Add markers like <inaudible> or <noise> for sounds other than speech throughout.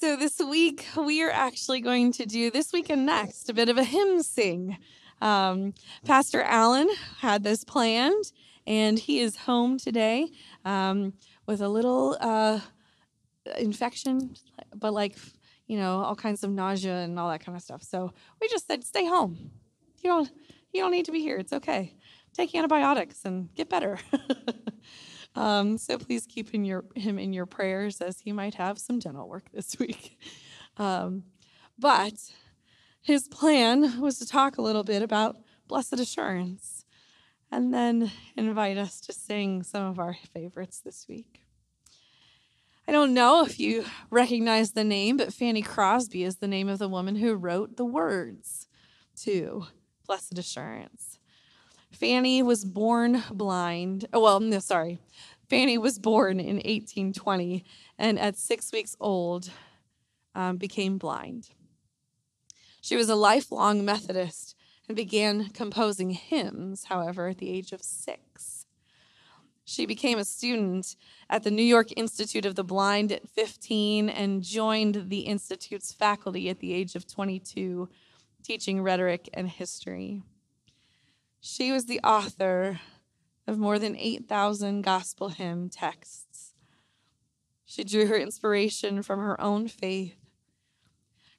So this week we are actually going to do this week and next a bit of a hymn sing. Um, Pastor Allen had this planned, and he is home today um, with a little uh, infection, but like you know all kinds of nausea and all that kind of stuff. So we just said, stay home. You don't you don't need to be here. It's okay. Take antibiotics and get better. <laughs> Um, so please keep in your, him in your prayers as he might have some dental work <laughs> this week. Um, but his plan was to talk a little bit about blessed assurance and then invite us to sing some of our favorites this week. I don't know if you recognize the name, but Fanny Crosby is the name of the woman who wrote the words to Blessed Assurance. Fanny was born blind. Oh, well, no, sorry. Fanny was born in 1820 and at six weeks old um, became blind. She was a lifelong Methodist and began composing hymns, however, at the age of six. She became a student at the New York Institute of the Blind at 15 and joined the Institute's faculty at the age of 22, teaching rhetoric and history. She was the author of more than 8,000 gospel hymn texts. She drew her inspiration from her own faith.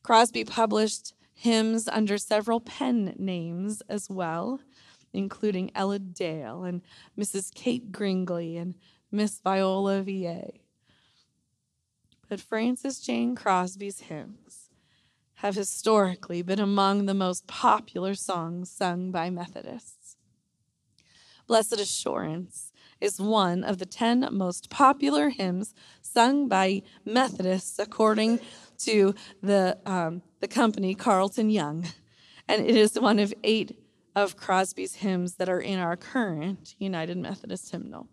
Crosby published hymns under several pen names as well, including Ella Dale and Mrs. Kate Gringley and Miss Viola VA. But Frances Jane Crosby's hymns have historically been among the most popular songs sung by Methodists. Blessed Assurance is one of the 10 most popular hymns sung by Methodists according to the, um, the company Carlton Young. And it is one of eight of Crosby's hymns that are in our current United Methodist hymnal.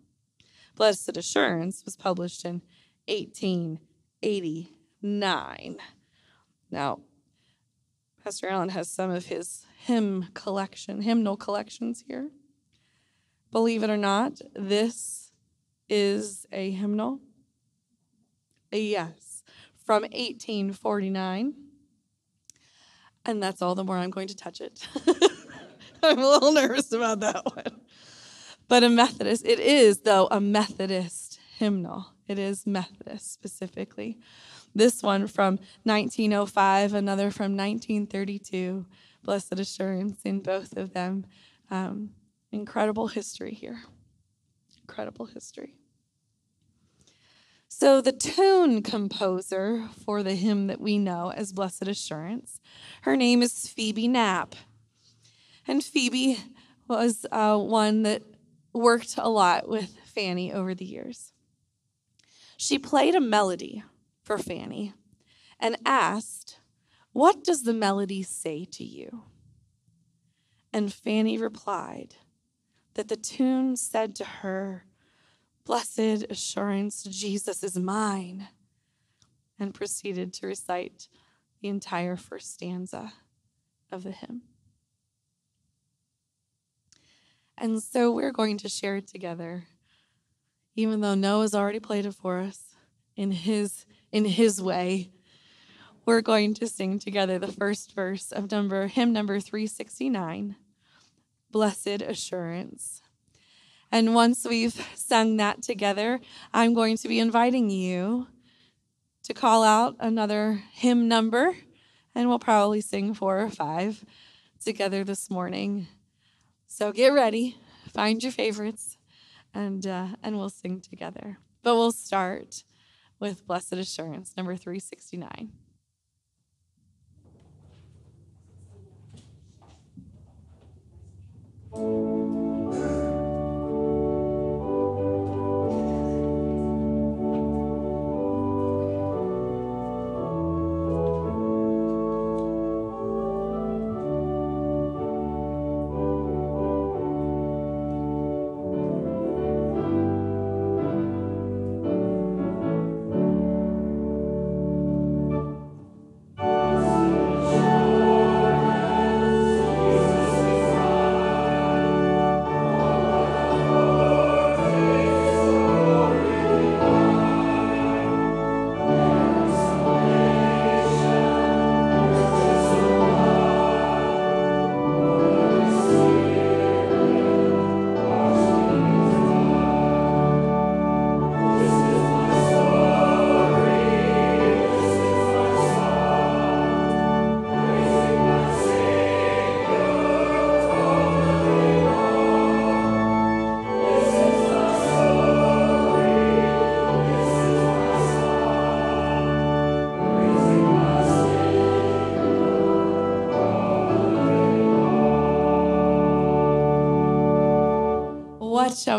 Blessed Assurance was published in 1889. Now, Pastor Allen has some of his hymn collection, hymnal collections here. Believe it or not, this is a hymnal. Yes, from 1849. And that's all the more I'm going to touch it. <laughs> I'm a little nervous about that one. But a Methodist, it is, though, a Methodist hymnal. It is Methodist specifically. This one from 1905, another from 1932. Blessed assurance in both of them. Um, incredible history here. Incredible history. So, the tune composer for the hymn that we know as Blessed Assurance, her name is Phoebe Knapp. And Phoebe was uh, one that worked a lot with Fanny over the years. She played a melody for Fanny and asked, What does the melody say to you? And Fanny replied that the tune said to her, Blessed assurance, Jesus is mine, and proceeded to recite the entire first stanza of the hymn. And so we're going to share it together, even though Noah's already played it for us in his in his way. We're going to sing together the first verse of number hymn number 369, Blessed Assurance. And once we've sung that together, I'm going to be inviting you to call out another hymn number, and we'll probably sing four or five together this morning. So get ready, find your favorites, and uh, and we'll sing together. But we'll start with Blessed Assurance, number 369.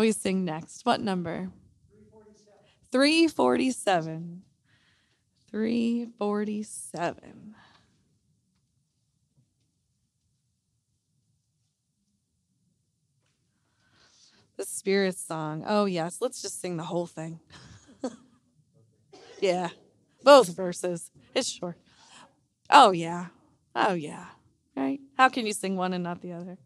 Shall we sing next? What number? 347. 347. The Spirit song. Oh, yes. Let's just sing the whole thing. <laughs> yeah. Both verses. It's short. Oh, yeah. Oh, yeah. Right? How can you sing one and not the other?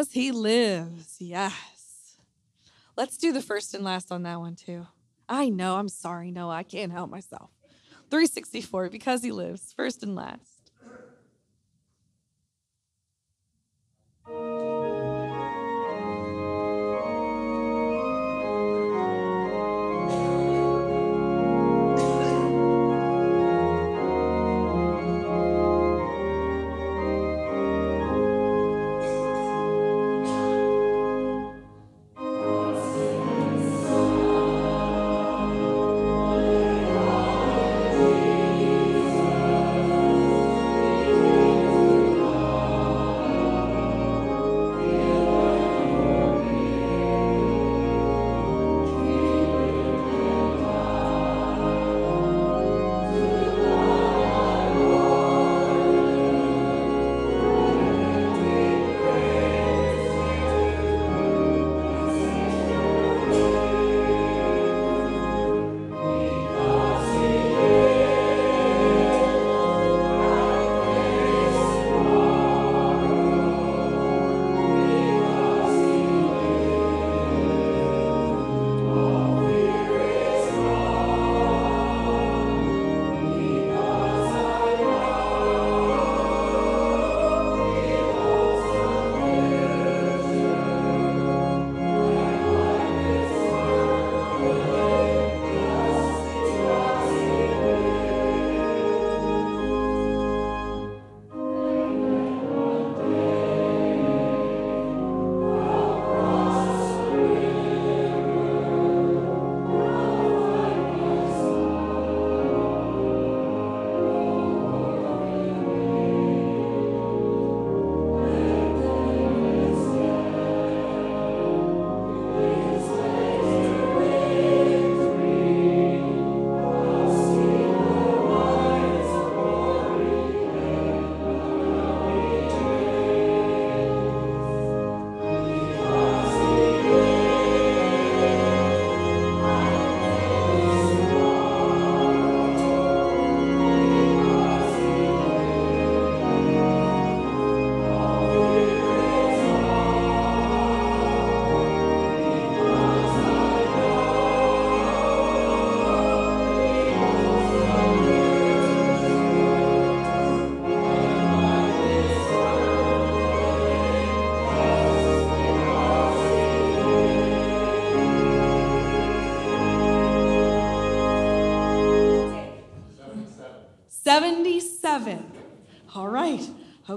Because he lives. Yes. Let's do the first and last on that one, too. I know. I'm sorry. No, I can't help myself. 364, because he lives, first and last.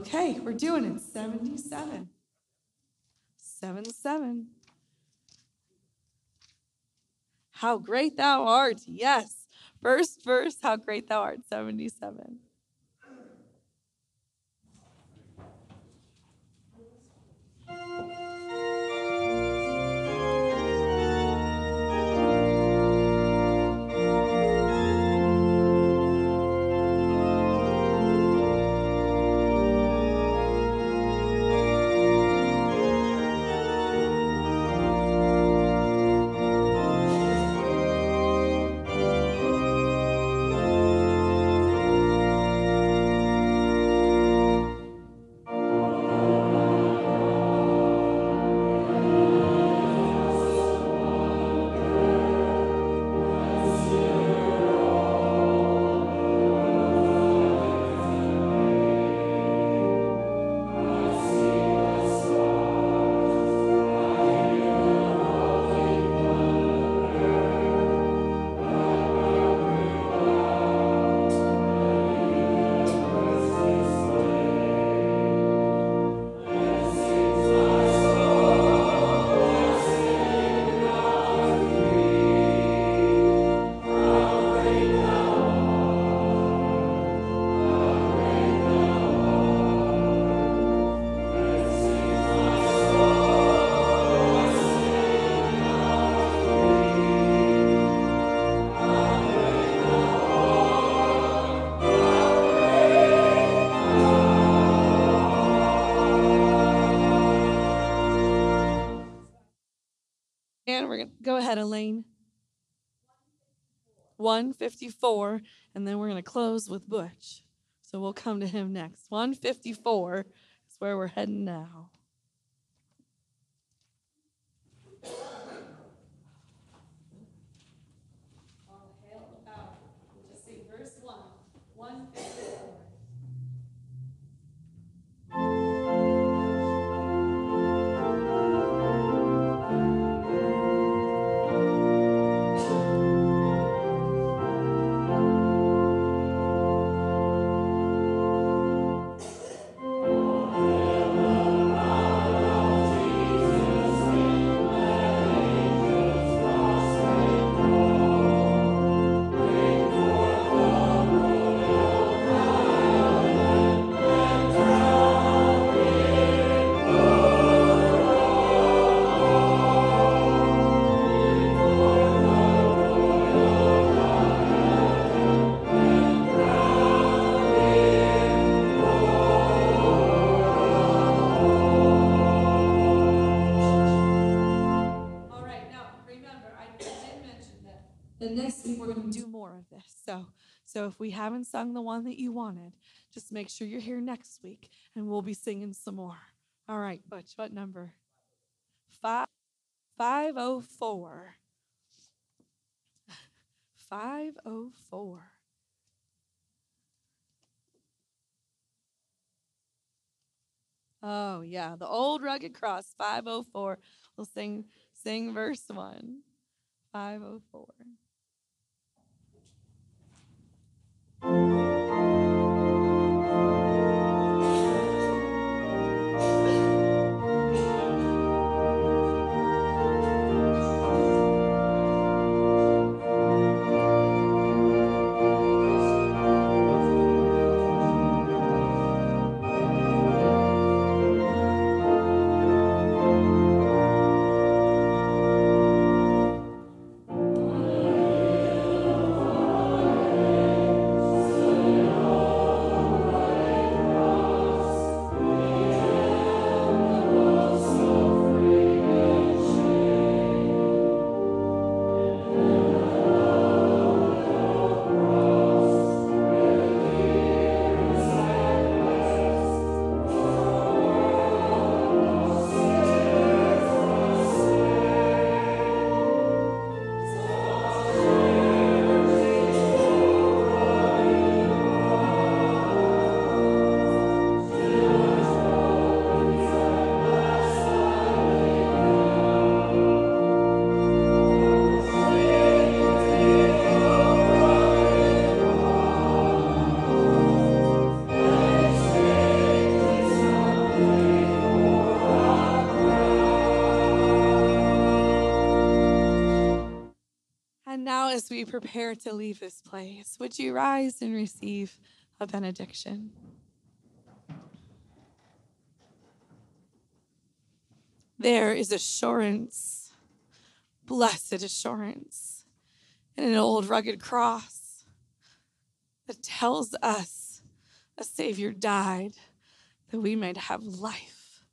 Okay, we're doing it. 77. 7 7. How great thou art. Yes. First verse, how great thou art. 77. 154, and then we're going to close with Butch. So we'll come to him next. 154 is where we're heading now. The next week we're going to do more of this. So, so if we haven't sung the one that you wanted, just make sure you're here next week, and we'll be singing some more. All right, Butch, what number? Five, five oh four. <laughs> Five oh four. Oh yeah, the old rugged cross, five oh four. We'll sing sing verse one. Five oh four. Prepare to leave this place, would you rise and receive a benediction? There is assurance, blessed assurance, in an old rugged cross that tells us a Savior died that we might have life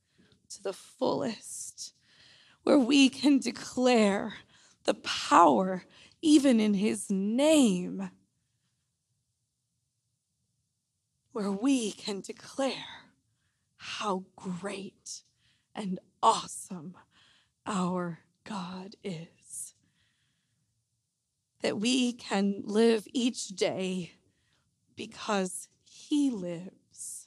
to the fullest, where we can declare the power even in His name, where we can declare how great and awesome our God is. That we can live each day because He lives.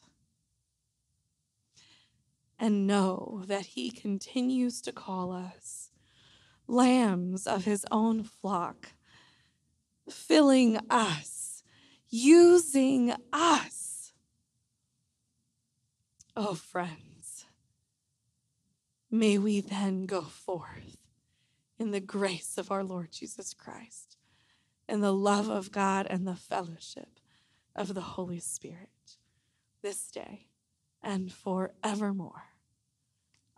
And know that He continues to call us lambs of His own flock, filling us, using us. Oh, friends, may we then go forth in the grace of our Lord Jesus Christ, in the love of God and the fellowship of the Holy Spirit this day and forevermore.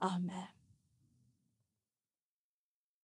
Amen.